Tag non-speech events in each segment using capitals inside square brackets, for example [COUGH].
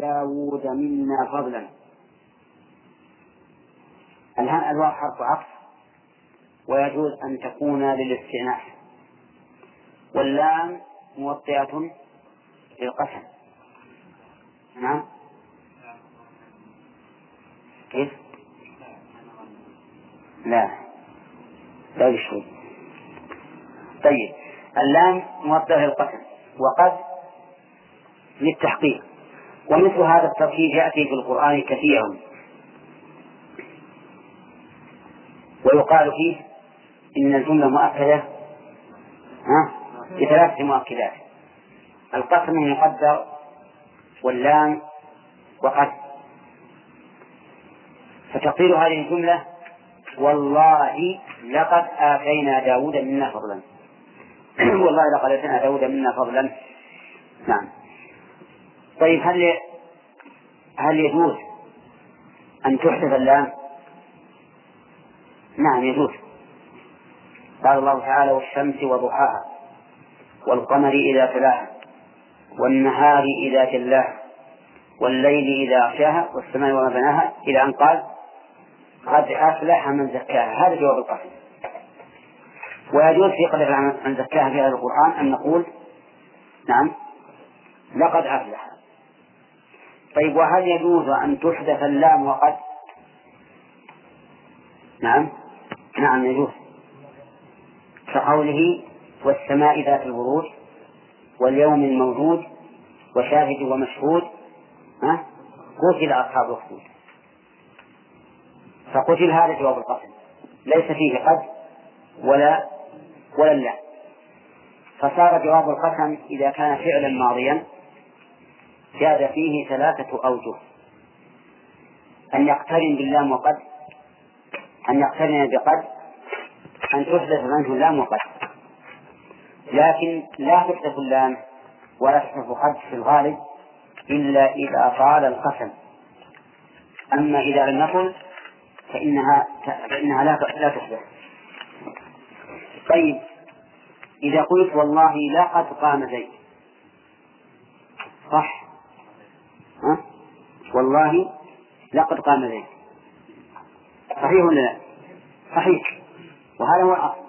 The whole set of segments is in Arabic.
داود منا فضلا. الهاء الواو حرف عطف ويجوز أن تكون للاستئناف واللام موطئة للقسم. نعم. كيف؟ لا. لا يشهد طيب. اللام موطئة للقسم. وقد للتحقيق. ومثل هذا التركيب يأتي في القرآن كثيرا. ويقال فيه إن الجملة مؤكدة بثلاثة مؤكدات. القسم المقدر واللام وقد. فتقدير هذه الجملة والله لقد آتينا داود منا فضلا. [CLEARS THROAT] والله لقد آتينا داود منا فضلا. نعم. طيب هل هل يجوز أن تحدث اللام؟ نعم يجوز. قال الله تعالى والشمس وضحاها والقمر إذا تلاها والنهار إذا جلاها والليل إذا أغشاها والسماء وما بناها إلى أن قال قد أفلح من زكاها. هذا جواب القسم ويجوز في قدر من زكاها في هذا القرآن أن نقول نعم لقد أفلح. طيب وهل يجوز أن تحدث اللام وقد؟ نعم. نعم يجوز. كقوله والسماء ذات البروج واليوم الموجود وشاهد ومشهود ها؟ قتل أصحاب الأخدود فقتل هذا جواب القسم ليس فيه قد ولا ولا لا فصار جواب القسم إذا كان فعلا ماضيا. جاز فيه ثلاثة أوجه. أن يقترن باللام وقد أن يقترن بقد أن تحدث منه اللام وقد. لكن لا تحدث اللام ولا تحدث قد في الغالب إلا إذا طال القسم. أما إذا لم يطل فإنها فإنها لا لا تحدث. طيب إذا قلت والله لقد قام زيد. صح؟ والله لقد قام زيد صحيح ولا لا؟ صحيح. وهذا هو الأصل.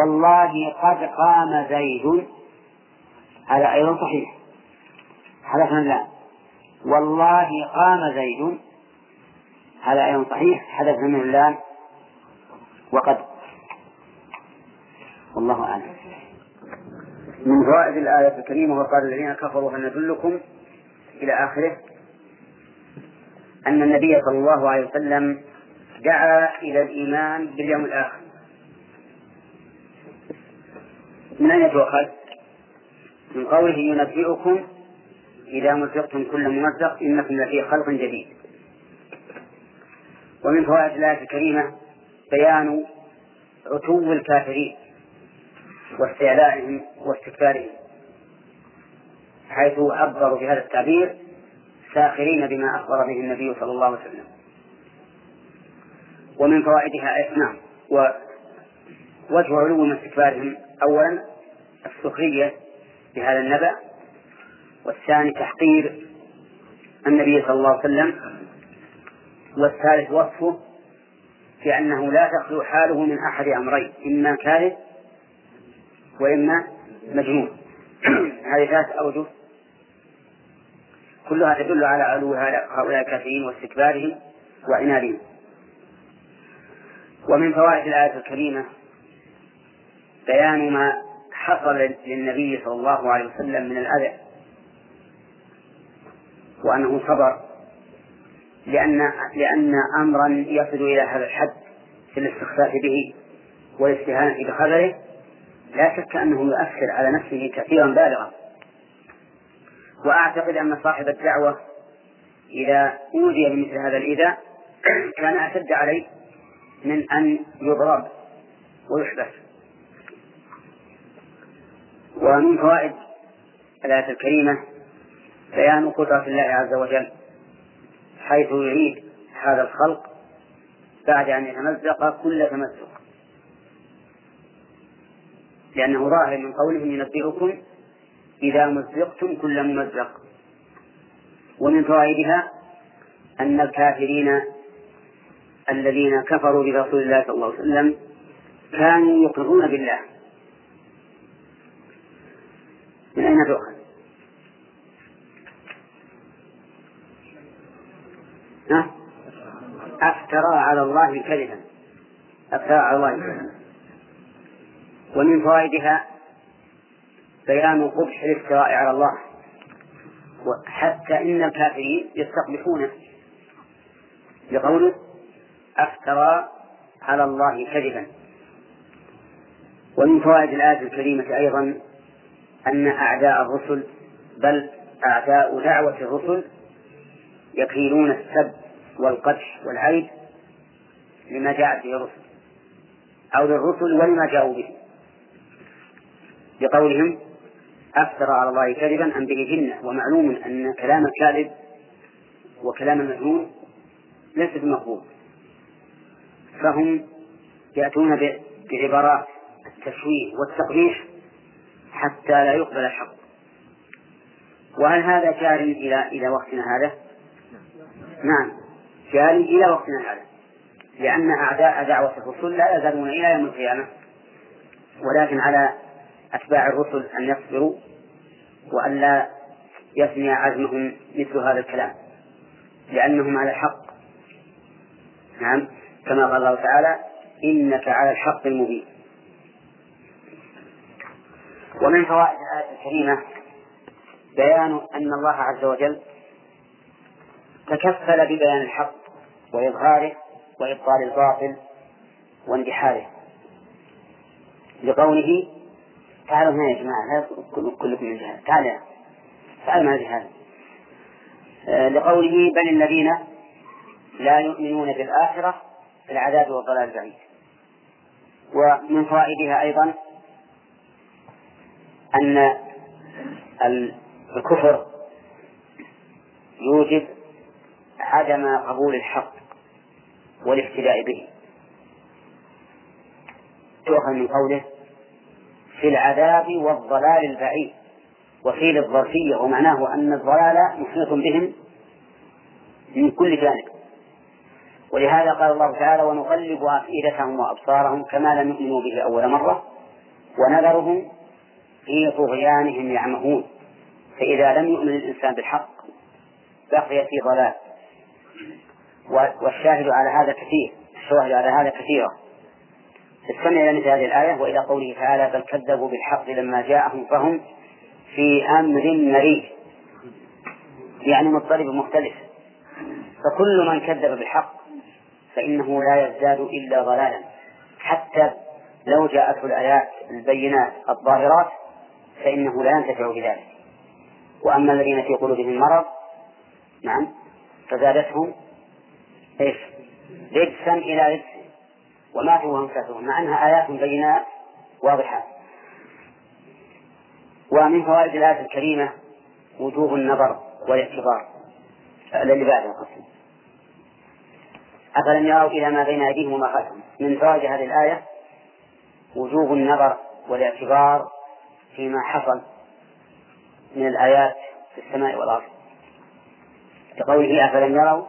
والله قد قام زيد. هذا أيضا صحيح. حدثنا لا. والله قام زيد. هذا أيضا صحيح. حدث منه اللام وقد. والله أعلم. من فوائد الآية الكريمة وقال الذين كفروا هل ندلكم إلى آخره؟ أن النبي صلى الله عليه وسلم دعا إلى الإيمان باليوم الآخر من أين تؤخذ؟ من قوله ينبئكم إذا مزقتم كل ممزق إنكم لفي خلق جديد ومن فوائد الآية الكريمة بيان عتو الكافرين واستعلائهم واستكبارهم حيث عبروا بهذا التعبير ساخرين بما أخبر به النبي صلى الله عليه وسلم. ومن فوائدها نعم ووجه علو من استكبارهم أولا السخرية بهذا النبأ والثاني تحقير النبي صلى الله عليه وسلم والثالث وصفه بأنه لا تخلو حاله من أحد أمرين إما كاذب وإما مجنون. [CLEARS THROAT] هذه ثلاث أوجه كلها تدل على علو هؤلاء الكافرين واستكبارهم وعنادهم. ومن فوائد الآية الكريمة بيان ما حصل للنبي صلى الله عليه وسلم من الأذى. وأنه صبر. لأن لأن أمرا يصل إلى هذا الحد في الاستخفاف به والاستهانة بخبره. لا شك أنه يؤثر على نفسه تأثيرا بالغا. وأعتقد أن صاحب الدعوة إذا أوذي بمثل هذا الإيذاء [CLEARS THROAT] كان أشد عليه من أن يضرب ويحبس ومن فوائد الآية الكريمة بيان قدرة الله عز وجل حيث يعيد هذا الخلق بعد أن يتمزق كل تمزق. لأنه ظاهر من قوله ينبئكم إذا مزقتم كل ممزق. ومن فوائدها أن الكافرين الذين كفروا برسول الله صلى الله عليه وسلم كانوا يقرون بالله. من أين تؤخذ؟ أفترى على الله كذبا. أفترى على الله كذبا. ومن فوائدها بيان قبح الافتراء على الله. حتى إن الكافرين يستقبحونه بقوله أفترى على الله كذبا. ومن فوائد الآية الكريمة أيضا أن أعداء الرسل بل أعداء دعوة الرسل يكيلون السب والقدح والعيب لما جاءت به الرسل أو للرسل ولما جاءوا به. بقولهم أفترى على الله كذبا أم به جنة ومعلوم أن كلام الكاذب وكلام المجنون ليس بمقبول. فهم يأتون بعبارات التشويه والتقبيح حتى لا يقبل الحق. وهل هذا جار إلى إلى وقتنا هذا؟ نعم. جار إلى وقتنا هذا. لأن أعداء دعوة الرسل لا يزالون إلى يوم القيامة. ولكن على أتباع الرسل أن يصبروا وأن لا يثني عزمهم مثل هذا الكلام لأنهم على الحق. نعم كما قال الله تعالى إنك على الحق المبين. ومن فوائد الآية الكريمة بيان أن الله عز وجل تكفل ببيان الحق وإظهاره وإبطال الباطل واندحاره لقوله تعالوا هنا يا جماعة لا كلكم من جهة تعالوا تعالوا مع جهة آه، لقوله بل الذين لا يؤمنون بالآخرة في العذاب والضلال البعيد. ومن فوائدها أيضا أن الكفر يوجب عدم قبول الحق والاهتداء به. تؤخذ من قوله في العذاب والضلال البعيد وقيل الظرفية ومعناه أن الضلال محيط بهم من كل جانب. ولهذا قال الله تعالى ونقلب أفئدتهم وأبصارهم كما لم يؤمنوا به أول مرة ونذرهم في طغيانهم يعمهون. فإذا لم يؤمن الإنسان بالحق بقي في ضلال. والشاهد على هذا كثير الشواهد على هذا كثيرة. استمع إلى مثل هذه الآية وإلى قوله تعالى بل كذبوا بالحق لما جاءهم فهم في أمر مريج يعني مضطرب مختلف. فكل من كذب بالحق فإنه لا يزداد إلا ضلالا. حتى لو جاءته الآيات البينات الظاهرات فإنه لا ينتفع بذلك. وأما الذين في قلوبهم مرض نعم فزادتهم إيش؟ رجسا إلى رجس وماتوا وهم كافرون مع أنها آيات بينات واضحات ومن فوائد الآية الكريمة وجوب النظر والاعتبار الذي بعده قسم أفلم يروا إلى ما بين أيديهم وما خلفهم؟ من فوائد هذه الآية وجوب النظر والاعتبار فيما حصل من الآيات في السماء والأرض. كقوله أفلم يروا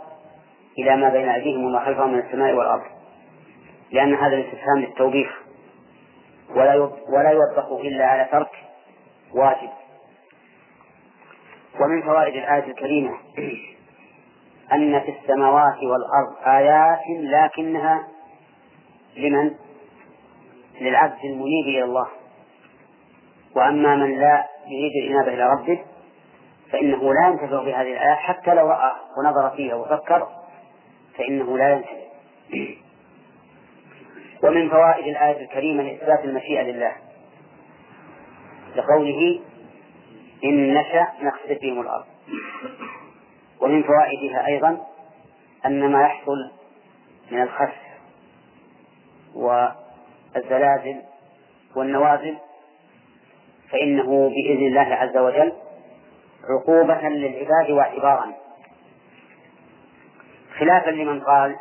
إلى ما بين أيديهم وما خلفهم من السماء والأرض. لأن هذا الاستفهام للتوبيخ ولا ولا يوبخ إلا على ترك واجب. ومن فوائد الآية الكريمة [CLEARS THROAT] أن في السماوات والأرض آيات لكنها لمن؟ للعبد المنيب إلى الله. وأما من لا يريد الإنابة إلى ربه فإنه لا ينتفع بهذه الآيات حتى لو رأى ونظر فيها وفكر فإنه لا ينتفع. [CLEARS THROAT] ومن فوائد الآية الكريمة إثبات المشيئة لله. لقوله إن نشأ نخسف بهم الأرض. ومن فوائدها أيضا أن ما يحصل من الخسف والزلازل والنوازل فإنه بإذن الله عز وجل عقوبة للعباد واعتبارا. خلافا لمن قال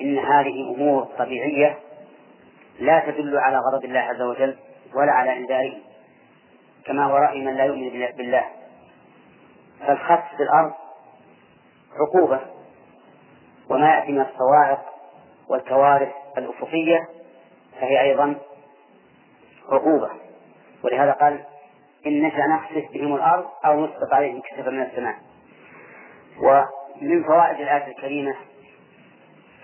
إن هذه أمور طبيعية لا تدل على غضب الله عز وجل ولا على إنذاره كما هو رأي من لا يؤمن بالله. فالخسف في الأرض عقوبة وما يأتي من الصواعق والكوارث الأفقية فهي أيضا عقوبة. ولهذا قال نشأ نخسف بهم الأرض أو نسقط عليهم كسفا من السماء. ومن فوائد الآية الكريمة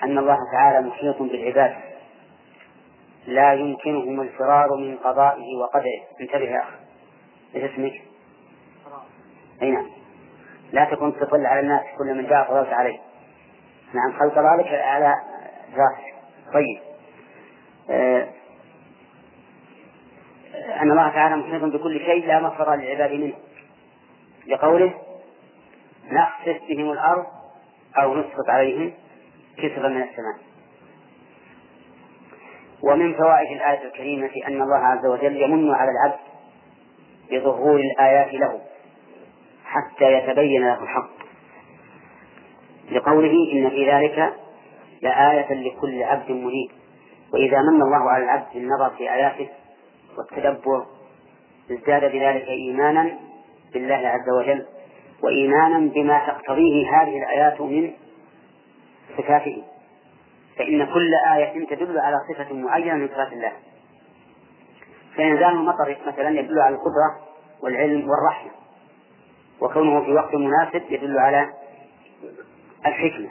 أن الله تعالى محيط بالعباد. لا يمكنهم الفرار من قضائه وقدره. انتبه يا أخي. إيش اسمك؟ أي نعم. لا تكن تطل على الناس كل من جاء فضلت عليه. نعم خلق ذلك على ذاتك. طيب. آه أن الله تعالى محيط بكل شيء لا مفر للعباد منه. لقوله نخسف بهم الأرض أو نسقط عليهم كسرا من السماء. ومن فوائد الآية الكريمة أن الله عز وجل يمن على العبد بظهور الآيات له حتى يتبين له الحق. لقوله إن في ذلك لآية لكل عبد منيب. وإذا من الله على العبد بالنظر في آياته والتدبر ازداد بذلك إيمانا بالله عز وجل وإيمانا بما تقتضيه هذه الآيات من صفاته. فإن كل آية تدل على صفة معينة من صفات الله. فإنزال المطر مثلا يدل على القدرة والعلم والرحمة وكونه في وقت مناسب يدل على الحكمة.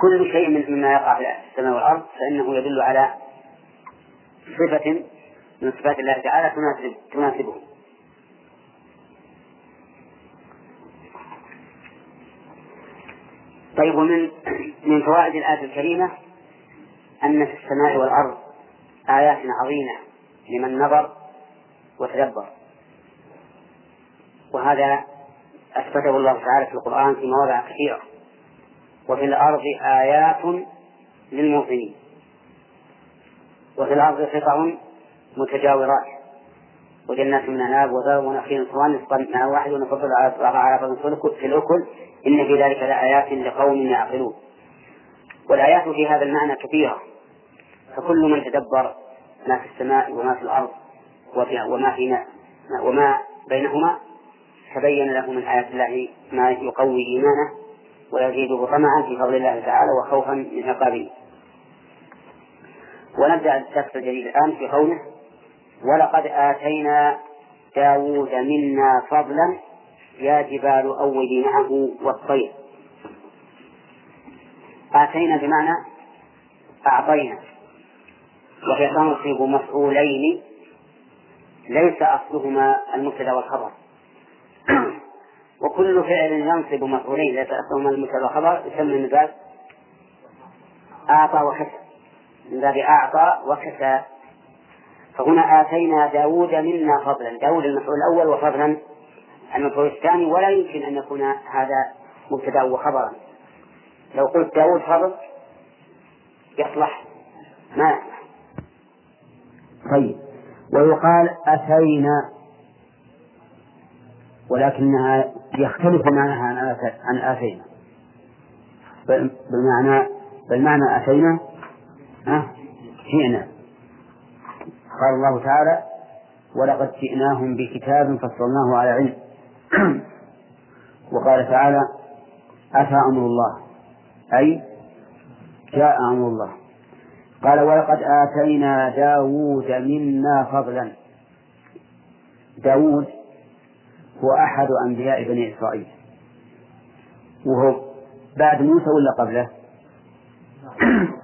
كل شيء مما يقع في السماء والأرض فإنه يدل على صفة من صفات الله تعالى تناسب تناسبه. طيب ومن من فوائد الآية الكريمة أن في السماء والأرض آيات عظيمة لمن نظر وتدبر. وهذا أثبته الله تعالى في القرآن في مواضع كثيرة. وفي الأرض آيات للموقنين وفي الأرض قطع متجاورات. وجنات من أناب وذر ونخيل صوان نسقا واحد ونفضل على على في الأكل إن في ذلك لآيات لقوم يعقلون. والآيات في هذا المعنى كثيرة. فكل من تدبر ما في السماء وما في الأرض وما في وما بينهما تبين له من آيات الله ما يقوي إيمانه ويزيده طمعا في فضل الله تعالى وخوفا من عقابه. ونبدأ الدرس الجديد الآن في قوله ولقد آتينا داود منا فضلا يا جبال أوبي معه والطير. آتينا بمعنى أعطينا. وهي تنصب مفعولين ليس أصلهما المبتدأ والخبر. [CLEARS THROAT] وكل فعل ينصب مفعولين ليس أصلهما المبتدأ والخبر. يسمى من باب أعطى وكسى من باب أعطى وكسى فهنا آتينا داود منا فضلا. داود المفعول الأول وفضلا المفعول الثاني ولا يمكن أن يكون هذا مبتدأ وخبرا. لو قلت داود فضل يصلح. ما يصلح. طيب. ويقال أتينا. ولكنها يختلف معناها عن آتينا. بمعنى بالمعنى أتينا جئنا. قال الله تعالى ولقد جئناهم بكتاب فصلناه على علم. [COUGHS] وقال تعالى أتى أمر الله؟ أي جاء أمر الله. قال ولقد آتينا داود منا فضلا. داود هو أحد أنبياء بني إسرائيل. وهو بعد موسى ولا قبله؟ [COUGHS]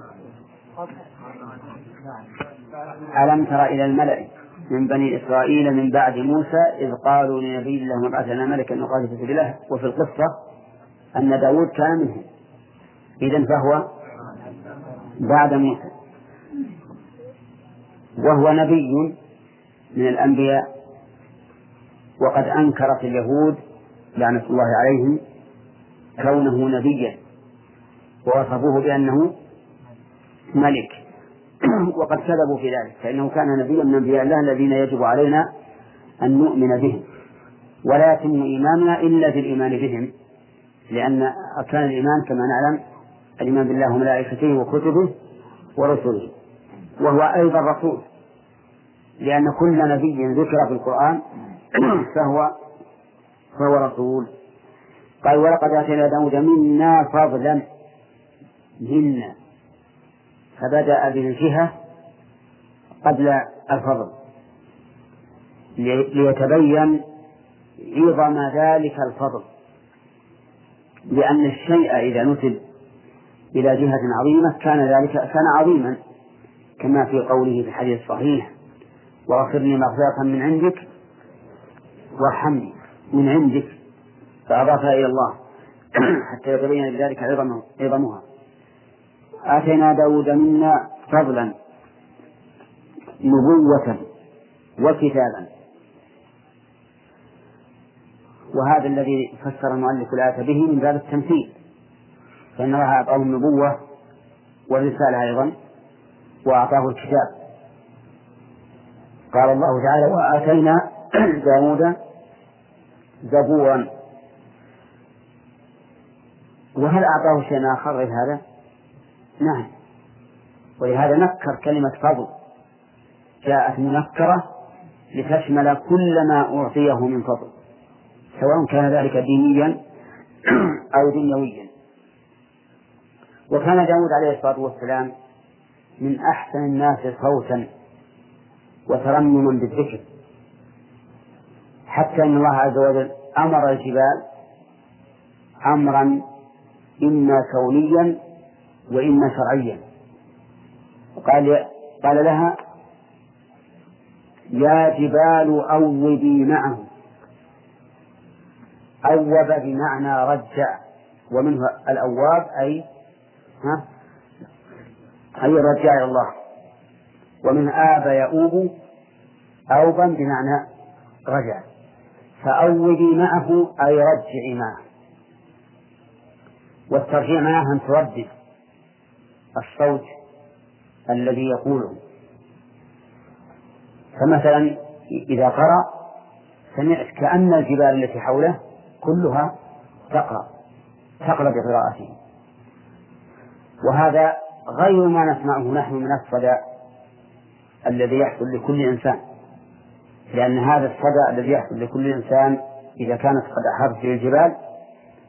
ألم تر إلى الملأ؟ من بني إسرائيل من بعد موسى إذ قالوا لنبي الله ابعث لنا ملكا نقاتل في سبيل الله. وفي القصة أن داود كان منهم. إذا فهو بعد موسى. وهو نبي من الأنبياء. وقد أنكرت اليهود لعنة الله عليهم كونه نبيا. ووصفوه بأنه ملك. وقد كذبوا في ذلك فإنه كان نبيا من أنبياء الله الذين يجب علينا أن نؤمن بهم. ولا يتم إيماننا إلا بالإيمان بهم لأن أركان الإيمان كما نعلم الإيمان بالله وملائكته وكتبه ورسله وهو أيضا رسول. لأن كل نبي ذكر في القرآن [CLEARS THROAT] فهو فهو رسول. قال ولقد آتينا داود منا فضلا منا. فبدأ بالجهة قبل الفضل. ليتبين عظم ذلك الفضل. لأن الشيء إذا نسب إلى جهة عظيمة كان ذلك كان عظيما كما في قوله في الحديث الصحيح واغفر لي مغفرة من عندك وارحمني. من عندك فأضافها إلى الله [CLEARS THROAT] حتى يتبين بذلك عظمها. آتينا داود منا فضلا نبوة وكتابا. وهذا الذي فسر المؤلف الآية به من باب التمثيل فإن الله أعطاه النبوة والرسالة أيضا وأعطاه الكتاب. قال الله تعالى وآتينا داود زبورا. وهل أعطاه شيئا آخر غير هذا؟ نعم. ولهذا نكر كلمة فضل. جاءت منكرة لتشمل كل ما أعطيه من فضل سواء كان ذلك دينيا [CLEARS THROAT] أو دنيويا. وكان داود عليه الصلاة والسلام من أحسن الناس صوتا وترنما بالذكر. حتى أن الله عز وجل أمر الجبال أمرا إما كونيا وإما شرعيا. قال قال لها يا جبال أوبي معه. أوب بمعنى رجع. ومنه الأواب أي ها؟ أي الرجاع إلى الله. ومن آب يؤوب أوبا بمعنى رجع. فأوبي معه أي رجعي معه. والترجيع معه أن تردد الصوت الذي يقوله. فمثلا إذا قرأ سمعت كأن الجبال التي حوله كلها تقرأ تقرأ بقراءته. وهذا غير ما نسمعه نحن من الصدى الذي يحصل لكل إنسان. لأن هذا الصدى الذي يحصل لكل إنسان إذا كانت قد أحاطت به الجبال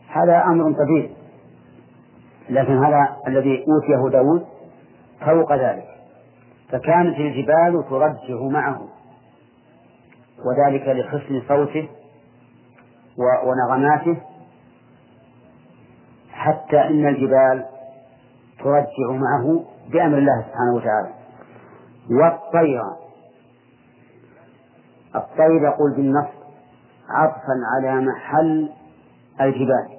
هذا أمر طبيعي. لكن هذا الذي أوتيه داود فوق ذلك فكانت الجبال ترجع معه وذلك لحسن صوته ونغماته حتى إن الجبال ترجع معه بأمر الله سبحانه وتعالى. والطير الطير يقول بالنص عطفا على محل الجبال.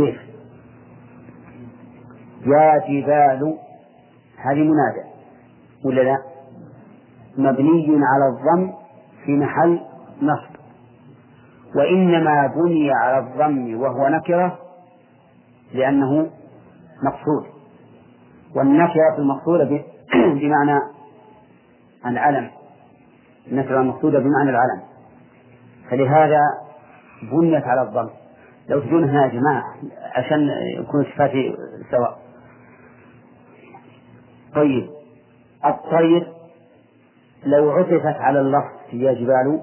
كيف يا جبال هذه منادى ولا لا؟ مبني على الضم في محل نصب. وإنما بني على الضم وهو نكرة لأنه مقصود. والنكرة المقصودة [CLEARS THROAT] بمعنى العلم. النكرة المقصودة بمعنى العلم. فلهذا بنيت على الضم. لو تجون هنا يا جماعة عشان يكون صفاتي سواء. طيب الطير لو عطفت على اللفظ يا جبال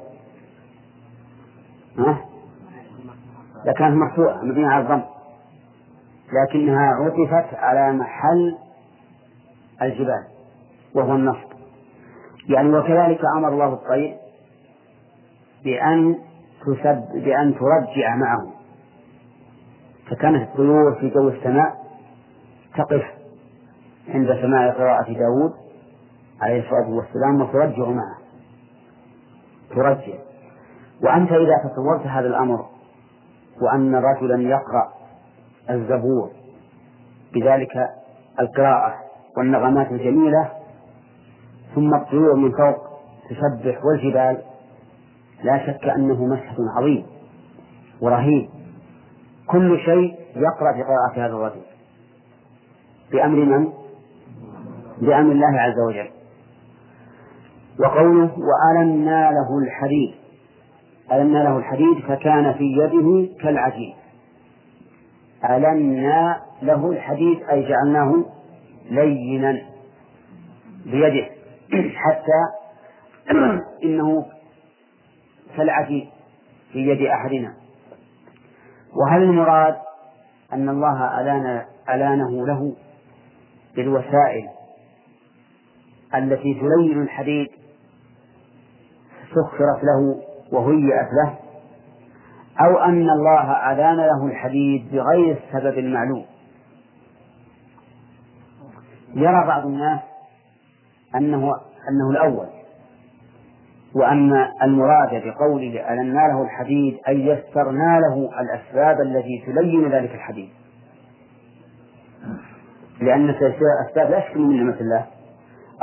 ها؟ لكانت مرفوعة مبنية على الضم لكنها عطفت على محل الجبال وهو النصب. يعني وكذلك أمر الله الطير بأن تسب بأن ترجع معه. فكانت الطيور في جو السماء تقف عند سماع قراءة داود عليه الصلاة والسلام وترجع معه. ترجع. وأنت إذا تصورت هذا الأمر وأن رجلا يقرأ الزبور بذلك القراءة والنغمات الجميلة ثم الطيور من فوق تسبح والجبال لا شك أنه مشهد عظيم ورهيب. كل شيء يقرأ في قراءة هذا الرجل. بأمر من؟ بأمر الله عز وجل. وقوله وألنا له الحديد. ألنا له الحديد فكان في يده كالعجين. ألنا له الحديد أي جعلناه لينا بيده. [CLEARS THROAT] حتى [CLEARS THROAT] إنه كالعجين في يد أحدنا. وهل المراد أن الله ألان ألانه له بالوسائل التي تلين الحديد سخرت له وهيئت له أو أن الله ألان له الحديد بغير السبب المعلوم؟ يرى بعض الناس أنه أنه الأول. وأن المراد بقوله ألنا له الحديد أي يسرنا له الأسباب التي تلين ذلك الحديد. لأن الأسباب لا شك من نعمة الله.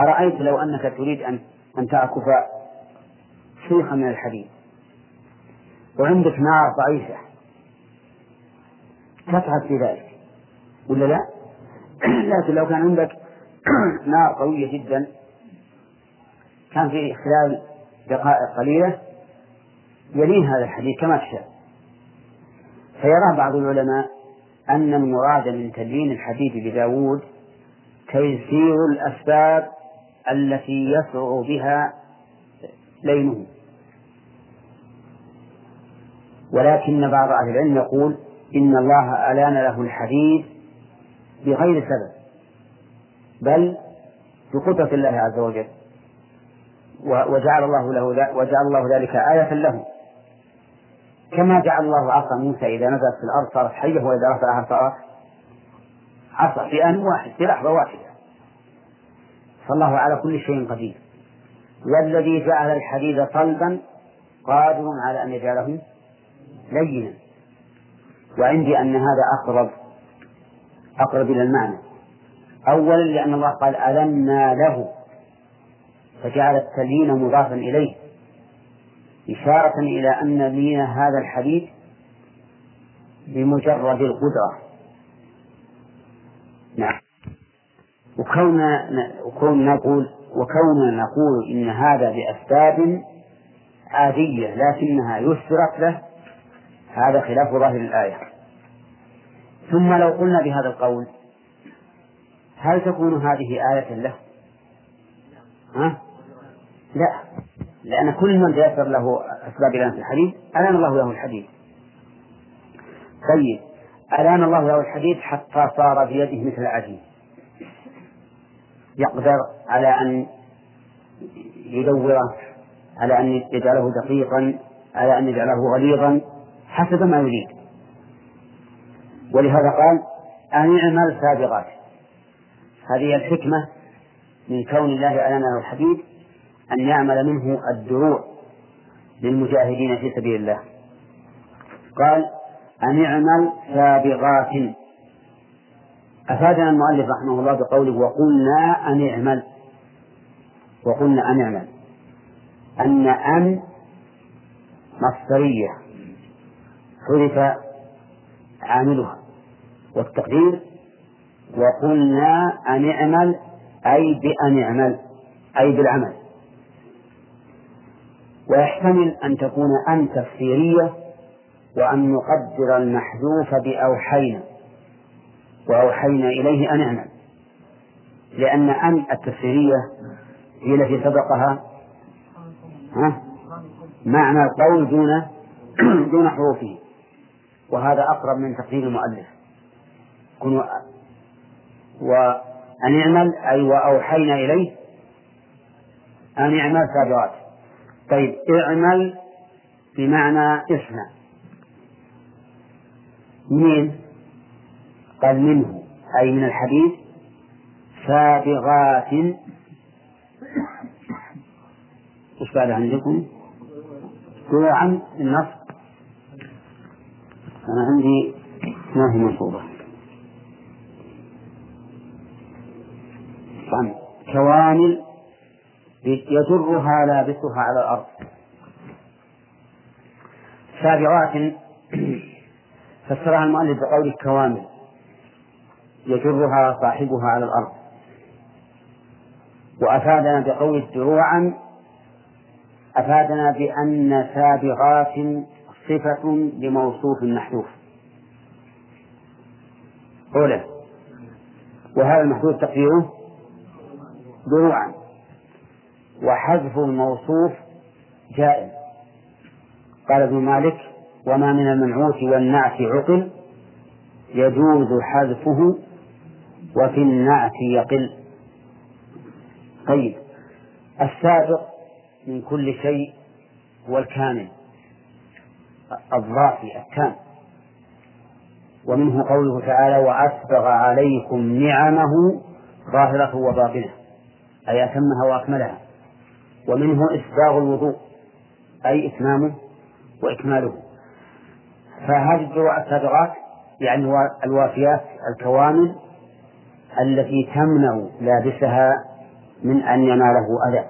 أرأيت لو أنك تريد أن أن تعكف شيخا من الحديد وعندك نار ضعيفة. تتعب في ذلك. ولا لا؟ [CLEARS THROAT] لكن لو كان عندك [CLEARS THROAT] نار قوية جدا كان في خلال دقائق قليلة يلين هذا الحديث كما تشاء. فيرى بعض العلماء أن المراد من تلين الحديث بداود تيسير الأسباب التي يسرع بها لينه. ولكن بعض أهل العلم يقول إن الله ألان له الحديث بغير سبب بل بقدرة الله عز وجل. وجعل الله له وجعل الله ذلك آية له. كما جعل الله عصا موسى إذا نزلت في الأرض صارت حية وإذا رفعها صارت عصا في آن واحد في لحظة واحدة. فالله على كل شيء قدير. والذي جعل الحديد صلبا قادر على أن يجعله لينا. وعندي أن هذا أقرب أقرب إلى المعنى. أولا لأن الله قال ألنا له. فجعل التليين مضافا إليه إشارة إلى أن لين هذا الحديث بمجرد القدرة نعم وكوننا وكون نقول وكوننا نقول إن هذا بأسباب عادية لكنها يسرت له هذا خلاف ظاهر الآية ثم لو قلنا بهذا القول هل تكون هذه آية له؟ ها؟ لا. لأن كل من تيسر له أسباب إلانة الحديد ألان الله له الحديد طيب ألان الله له الحديد حتى صار بيده مثل العجين يقدر على أن يدوره على أن يجعله دقيقا على أن يجعله غليظا حسب ما يريد. ولهذا قال أن أعمل سابغات هذه الحكمة من كون الله ألان له الحديد أن يعمل منه الدروع للمجاهدين في سبيل الله. قال أن اعمل سابغات. أفادنا المؤلف رحمه الله بقوله وقلنا أن اعمل. وقلنا أن اعمل. أن أن مصدرية. حذف عاملها. والتقدير وقلنا أن اعمل أي بأن اعمل أي بالعمل. ويحتمل أن تكون أن تفسيرية وأن نقدر المحذوف بأوحينا وأوحينا إليه أن اعمل. لأن أن التفسيرية هي التي سبقها ها؟ معنى القول دون [CLEARS THROAT] دون حروفه. وهذا أقرب من تقدير المؤلف. كن وأن اعمل أي وأوحينا إليه أن اعمل سابقات طيب اعمل بمعنى اصنع منين؟ قال منه أي من الحديث سابغات إيش بعد عندكم؟ عن النص أنا عندي ما هي منصوبة طبعا كوامل يجرها لابسها على الأرض. سابغات [CLEARS THROAT] فسرها المؤلف بقول كوامل يجرها صاحبها على الأرض. وأفادنا بقول دروعا أفادنا بأن سابغات صفة لموصوف محذوف. أولى وهذا المحذوف تقديره دروعا. وحذف الموصوف جائز قال ابن مالك وما من المنعوت والنعت عقل يجوز حذفه وفي النعت يقل. طيب السابق من كل شيء هو الكامل الضافي التام. ومنه قوله تعالى وأسبغ عليكم نعمه ظاهرة وباطنة أي أتمها وأكملها. ومنه إسباغ الوضوء أي إتمامه وإكماله. فهذه الدروع السابغات يعني الوافيات الكوامل التي تمنع لابسها من أن يناله أذى.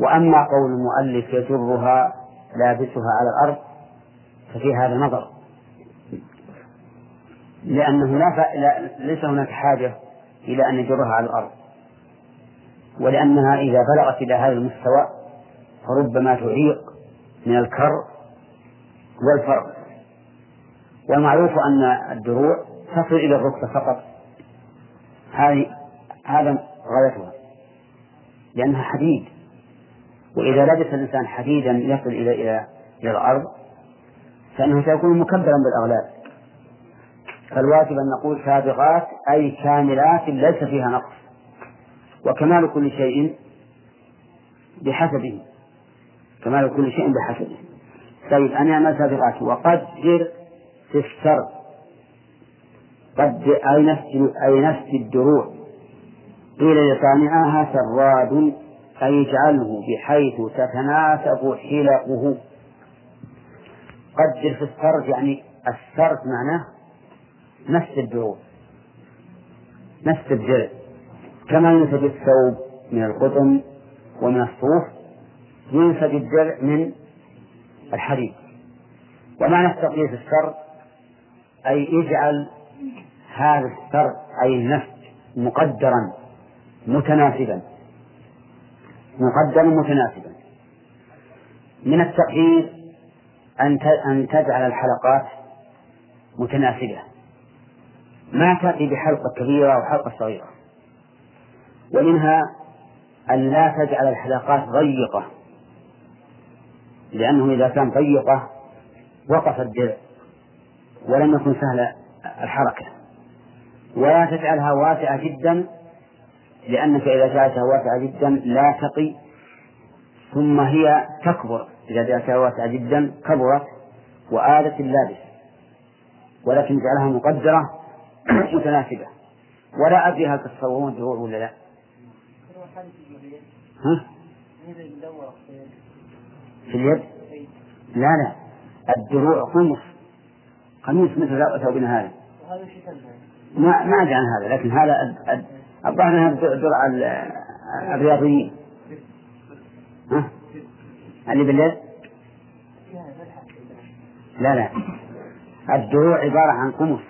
وأما قول المؤلف يجرها لابسها على الأرض ففي هذا نظر. لأنه لا ليس هناك حاجة إلى أن يجرها على الأرض. ولأنها إذا بلغت إلى هذا المستوى فربما تعيق من الكر والفرق. والمعروف أن الدروع تصل إلى الركبة فقط. هذه هذا غايتها. لأنها حديد. وإذا لبس الإنسان حديدا يصل إلى إلى إلى الأرض فإنه سيكون مكبرا بالأغلال. فالواجب أن نقول سابقات أي كاملات ليس فيها نقص. وكمال كل شيء بحسبه. كمال كل شيء بحسبه. طيب أنا أعمل سابقات وقدر في السر قد أي نفس أي نفس الدروع. قيل لصانعها سراد. أي اجعله بحيث تتناسب حلقه. قدر في السرد يعني السرد معناه نفس الدروع. نفس الدرع. كما ينسج الثوب من القطن ومن الصوف ينسج الدرع من الحديد. ومعنى التقييد في السرد أي اجعل هذا السرد أي النفس مقدرا متناسبا. مقدرا متناسبا. من التقدير أن أن تجعل الحلقات متناسبة. ما تأتي بحلقة كبيرة أو حلقة صغيرة. ومنها أن لا تجعل الحلقات ضيقة لأنه إذا كان ضيقة وقف الدرع ولم يكن سهل الحركة. ولا تجعلها واسعة جدا لأنك إذا جعلتها واسعة جدا لا تقي ثم هي تكبر. إذا جعلتها واسعة جدا كبرت وآلت اللابس ولكن جعلها مقدرة [CLEARS THROAT] متناسبة. ولا أدري هل تتصورون ولا لا؟ ها؟ في اليد؟ لا لا الدروع قمص قميص مثل ثوبنا هذا ما ما أدري عن هذا لكن هذا الظاهر أنها درع الرياضيين ها؟ اللي بالليل؟ لا لا الدروع عبارة عن قمص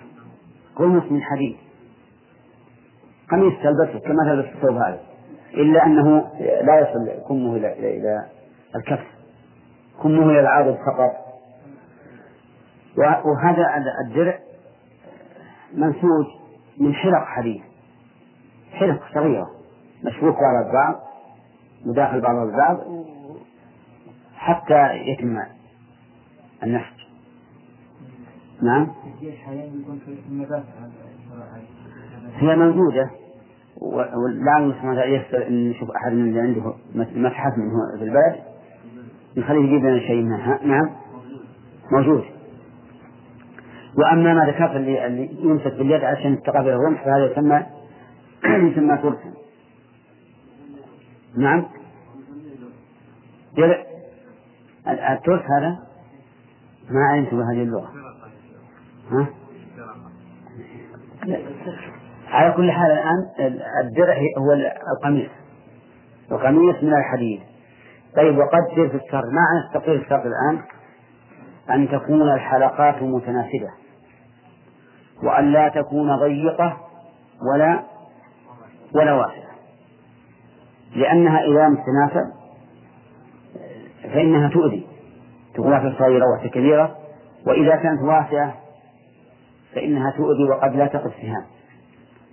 قمص من حديد قميص تلبسه كما تلبس الثوب هذا إلا أنه لا يصل كمه إلى إلى إلى الكف. كمه إلى العاضد فقط. وهذا الدرع منسوج من حلق حديد. حلق صغيرة. مشبوك على البعض مداخل بعض البعض حتى يتم النسج نعم؟ هي موجودة. ولعل سبحانه وتعالى أن نشوف أحد من اللي عنده متحف منه في البلد نخليه يجيب لنا شيء منها نعم. موجود. وأما ما ذكرت اللي, اللي يمسك باليد عشان تقابل الرمح فهذا يسمى [CLEARS THROAT] يسمى ترسا نعم. الترس هذا؟ ما علمت بهذه اللغة. ها؟ على كل حال الآن الدرع هو القميص. القميص من الحديد. طيب وقدر في السر معنى تقدير السر الآن؟ أن تكون الحلقات متناسبة وأن لا تكون ضيقة ولا ولا واسعة. لأنها إذا لم تتناسب فإنها تؤذي. تكون واحدة صغيرة وواحدة كبيرة. وإذا كانت واسعة فإنها تؤذي وقد لا تقف سهام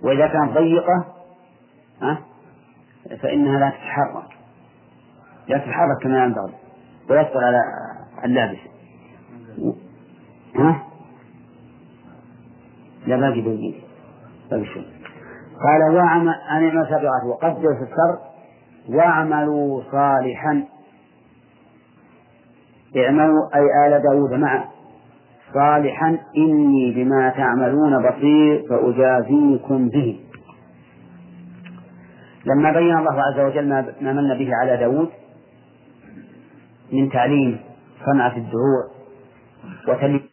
وإذا كانت ضيقة فإنها لا تتحرك. لا تتحرك كما ينبغي ويسقط على اللابس. ها؟ لا باقي باقي باقي شوي قال واعمل أنا ما سبقت وقدر في السر واعملوا صالحا. اعملوا أي آل داود معا صالحا إني بما تعملون بصير فأجازيكم به. لما بين الله عز وجل ما من به على داود من تعليم صنعة الدروع وتلميذ